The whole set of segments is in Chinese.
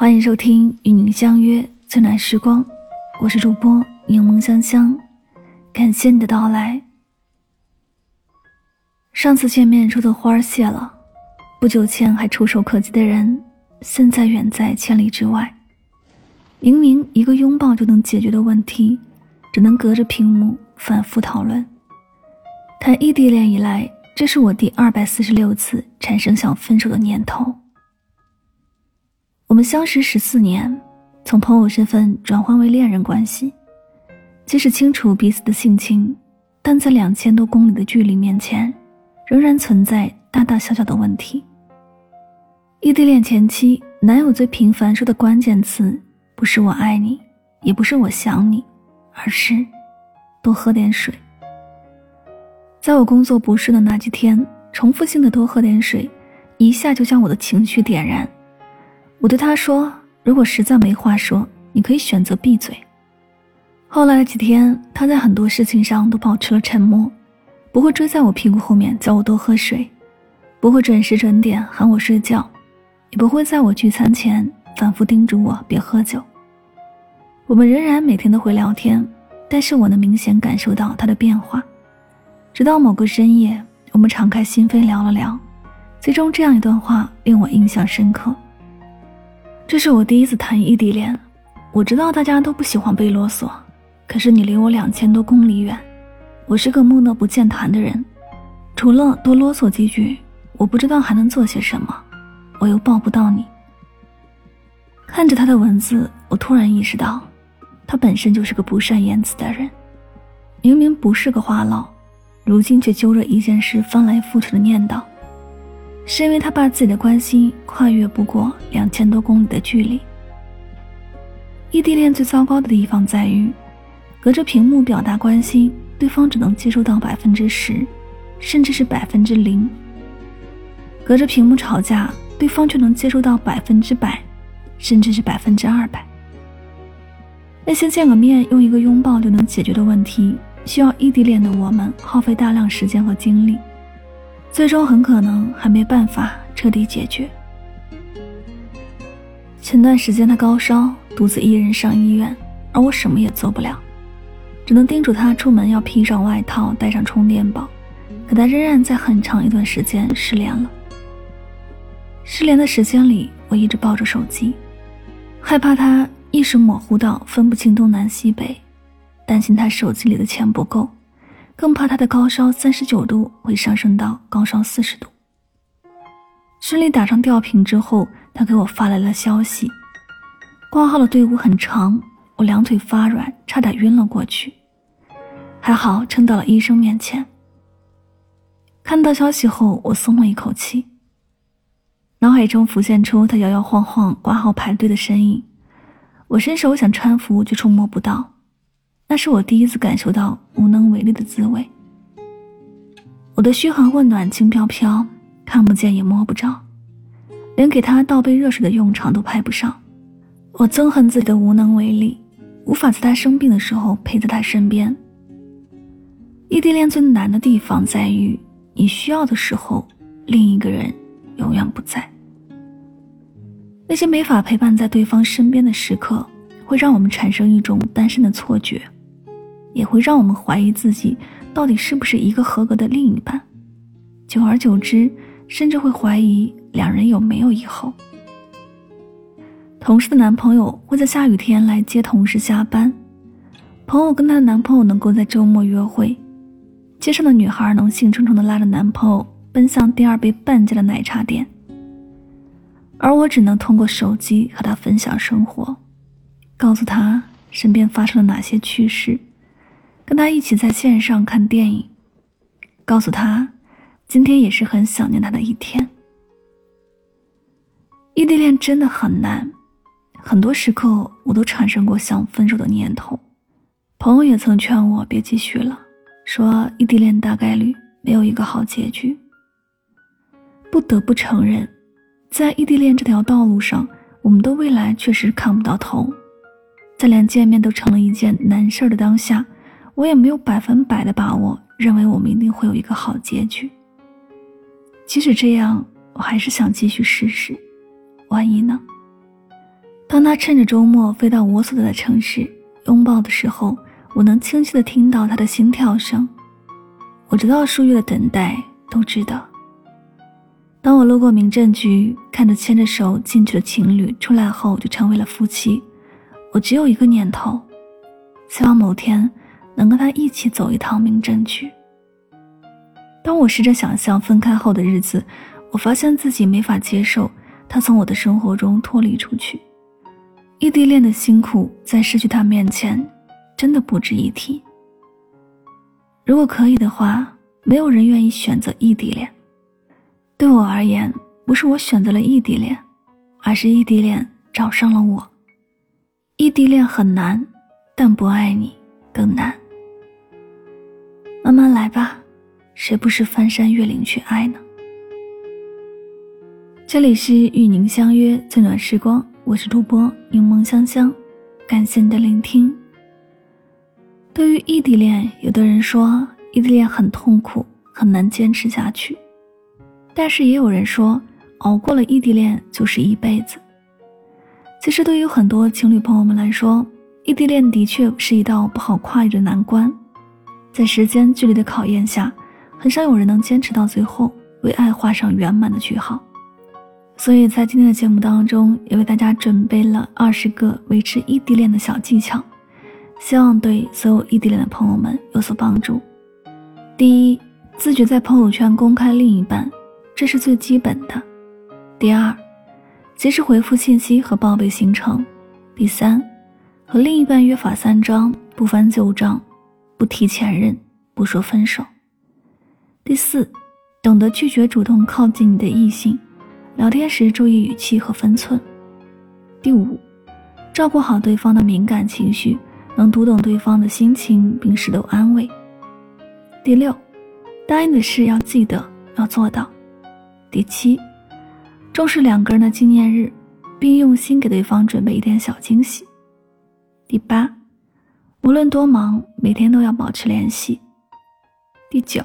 欢迎收听与您相约最暖时光，我是主播柠檬香香，感谢你的到来。上次见面说的花儿谢了，不久前还触手可及的人，现在远在千里之外。明明一个拥抱就能解决的问题，只能隔着屏幕反复讨论。谈异地恋以来，这是我第二百四十六次产生想分手的念头。我们相识十四年，从朋友身份转换为恋人关系，即使清楚彼此的性情，但在两千多公里的距离面前，仍然存在大大小小的问题。异地恋前期，男友最频繁说的关键词。不是我爱你，也不是我想你，而是多喝点水。在我工作不顺的那几天，重复性的多喝点水，一下就将我的情绪点燃。我对他说：“如果实在没话说，你可以选择闭嘴。”后来几天，他在很多事情上都保持了沉默，不会追在我屁股后面叫我多喝水，不会准时准点喊我睡觉，也不会在我聚餐前反复叮嘱我别喝酒。我们仍然每天都会聊天，但是我能明显感受到他的变化。直到某个深夜，我们敞开心扉聊了聊，最终这样一段话令我印象深刻。这是我第一次谈异地恋，我知道大家都不喜欢被啰嗦，可是你离我两千多公里远，我是个木讷不健谈的人，除了多啰嗦几句，我不知道还能做些什么，我又抱不到你。看着他的文字，我突然意识到。他本身就是个不善言辞的人，明明不是个话痨，如今却揪着一件事翻来覆去的念叨，是因为他把自己的关心跨越不过两千多公里的距离。异地恋最糟糕的地方在于，隔着屏幕表达关心，对方只能接收到百分之十，甚至是百分之零；隔着屏幕吵架，对方却能接收到百分之百，甚至是百分之二百。那些见个面用一个拥抱就能解决的问题，需要异地恋的我们耗费大量时间和精力，最终很可能还没办法彻底解决。前段时间他高烧，独自一人上医院，而我什么也做不了，只能叮嘱他出门要披上外套，带上充电宝。可他仍然在很长一段时间失联了。失联的时间里，我一直抱着手机，害怕他。意识模糊到分不清东南西北，担心他手机里的钱不够，更怕他的高烧三十九度会上升到高烧四十度。顺利打上吊瓶之后，他给我发来了消息：挂号的队伍很长，我两腿发软，差点晕了过去，还好撑到了医生面前。看到消息后，我松了一口气，脑海中浮现出他摇摇晃晃挂号排队的身影。我伸手想搀扶，却触摸不到，那是我第一次感受到无能为力的滋味。我的嘘寒问暖轻飘飘，看不见也摸不着，连给他倒杯热水的用场都派不上。我憎恨自己的无能为力，无法在他生病的时候陪在他身边。异地恋最难的地方在于，你需要的时候，另一个人永远不在。那些没法陪伴在对方身边的时刻，会让我们产生一种单身的错觉，也会让我们怀疑自己到底是不是一个合格的另一半。久而久之，甚至会怀疑两人有没有以后。同事的男朋友会在下雨天来接同事下班，朋友跟她的男朋友能够在周末约会，街上的女孩能兴冲冲地拉着男朋友奔向第二杯半价的奶茶店。而我只能通过手机和他分享生活，告诉他身边发生了哪些趣事，跟他一起在线上看电影，告诉他今天也是很想念他的一天。异地恋真的很难，很多时刻我都产生过想分手的念头，朋友也曾劝我别继续了，说异地恋大概率没有一个好结局。不得不承认。在异地恋这条道路上，我们的未来确实看不到头，在连见面都成了一件难事儿的当下，我也没有百分百的把握，认为我们一定会有一个好结局。即使这样，我还是想继续试试，万一呢？当他趁着周末飞到我所在的城市拥抱的时候，我能清晰的听到他的心跳声。我知道数月的等待都知道。当我路过民政局，看着牵着手进去的情侣出来后就成为了夫妻，我只有一个念头，希望某天能跟他一起走一趟民政局。当我试着想象分开后的日子，我发现自己没法接受他从我的生活中脱离出去。异地恋的辛苦，在失去他面前，真的不值一提。如果可以的话，没有人愿意选择异地恋。对我而言，不是我选择了异地恋，而是异地恋找上了我。异地恋很难，但不爱你更难。慢慢来吧。谁不是翻山越岭去爱呢？这里是与您相约最暖时光，我是主播柠檬香香，感谢你的聆听。对于异地恋，有的人说异地恋很痛苦，很难坚持下去，但是也有人说熬过了异地恋就是一辈子。其实对于很多情侣朋友们来说，异地恋的确是一道不好跨越的难关，在时间距离的考验下。很少有人能坚持到最后，为爱画上圆满的句号。所以在今天的节目当中，也为大家准备了二十个维持异地恋的小技巧，希望对所有异地恋的朋友们有所帮助。第一，自觉在朋友圈公开另一半，这是最基本的。第二，及时回复信息和报备行程。第三，和另一半约法三章：不翻旧账，不提前任，不说分手。第四，懂得拒绝主动靠近你的异性，聊天时注意语气和分寸。第五，照顾好对方的敏感情绪，能读懂对方的心情并适度安慰。第六，答应的事要记得要做到。第七，重视两个人的纪念日，并用心给对方准备一点小惊喜。第八，无论多忙，每天都要保持联系。第九。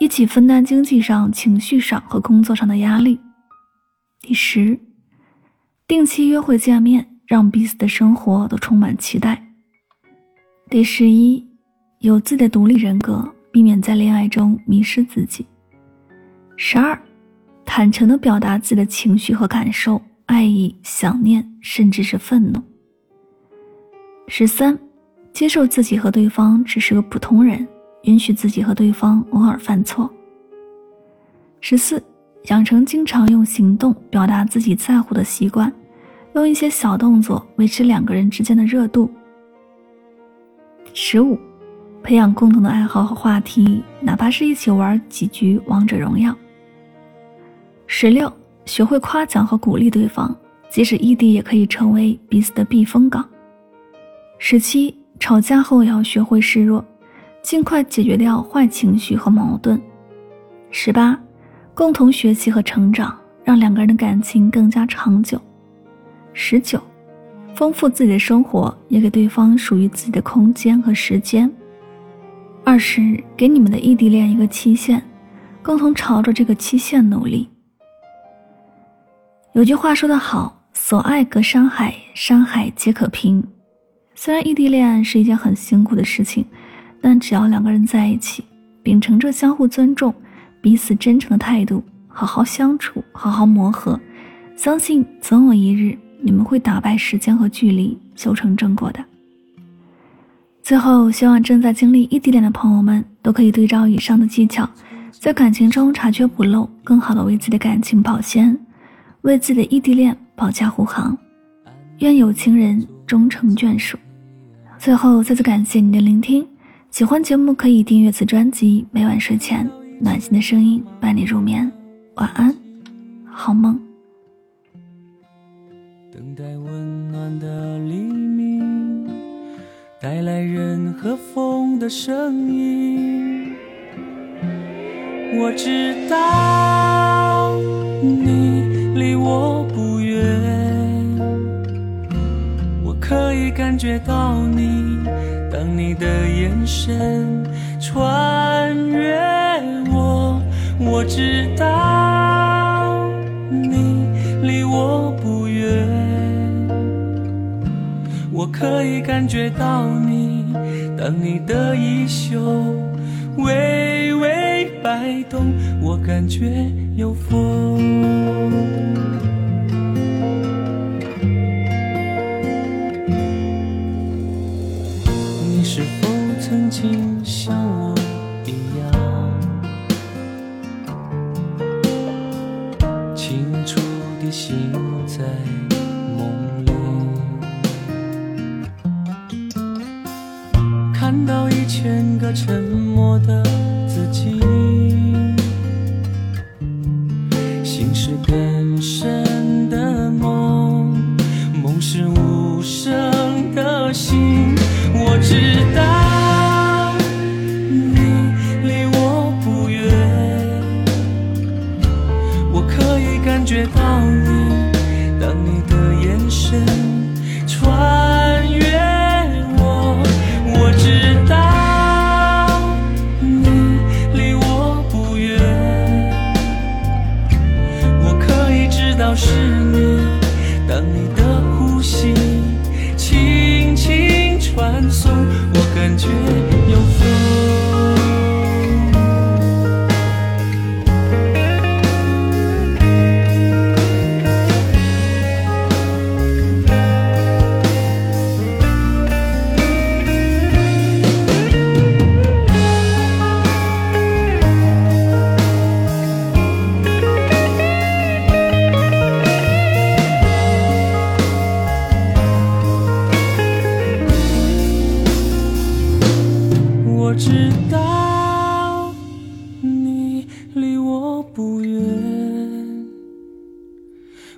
一起分担经济上、情绪上和工作上的压力。第十，定期约会见面，让彼此的生活都充满期待。第十一，有自己的独立人格，避免在恋爱中迷失自己。十二，坦诚的表达自己的情绪和感受，爱意、想念，甚至是愤怒。十三，接受自己和对方只是个普通人。允许自己和对方偶尔犯错。十四，养成经常用行动表达自己在乎的习惯，用一些小动作维持两个人之间的热度。十五，培养共同的爱好和话题，哪怕是一起玩几局王者荣耀。十六，学会夸奖和鼓励对方，即使异地也可以成为彼此的避风港。十七，吵架后要学会示弱。尽快解决掉坏情绪和矛盾。十八，共同学习和成长，让两个人的感情更加长久。十九，丰富自己的生活，也给对方属于自己的空间和时间。二十，给你们的异地恋一个期限，共同朝着这个期限努力。有句话说得好：“所爱隔山海，山海皆可平。”虽然异地恋是一件很辛苦的事情。但只要两个人在一起，秉承着相互尊重、彼此真诚的态度，好好相处，好好磨合，相信总有一日你们会打败时间和距离，修成正果的。最后，希望正在经历异地恋的朋友们都可以对照以上的技巧，在感情中查缺补漏，更好的为自己的感情保鲜，为自己的异地恋保驾护航。愿有情人终成眷属。最后，再次感谢你的聆听。喜欢节目可以订阅此专辑，每晚睡前暖心的声音伴你入眠，晚安，好梦。等待温暖的黎明，带来人和风的声音。我知道你离我感觉到你。当你的眼神穿越我，我知道你离我不远。我可以感觉到你，当你的衣袖微微摆动，我感觉有风。否曾经像我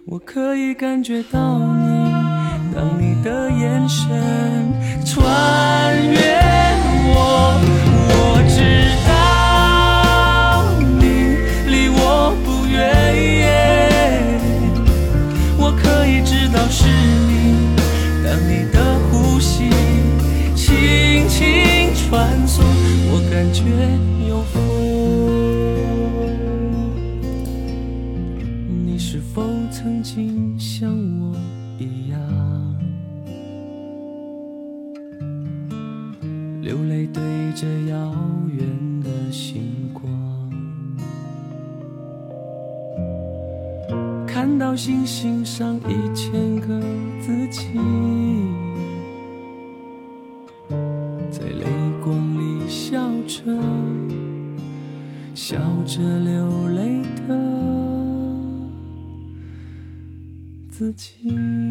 我可以感觉到你，当你的眼神穿越我，我知道你离我不远，我可以知道是你，当你的呼吸轻轻传送，我感觉有风。上一千个自己，在泪光里笑着，笑着流泪的。自己。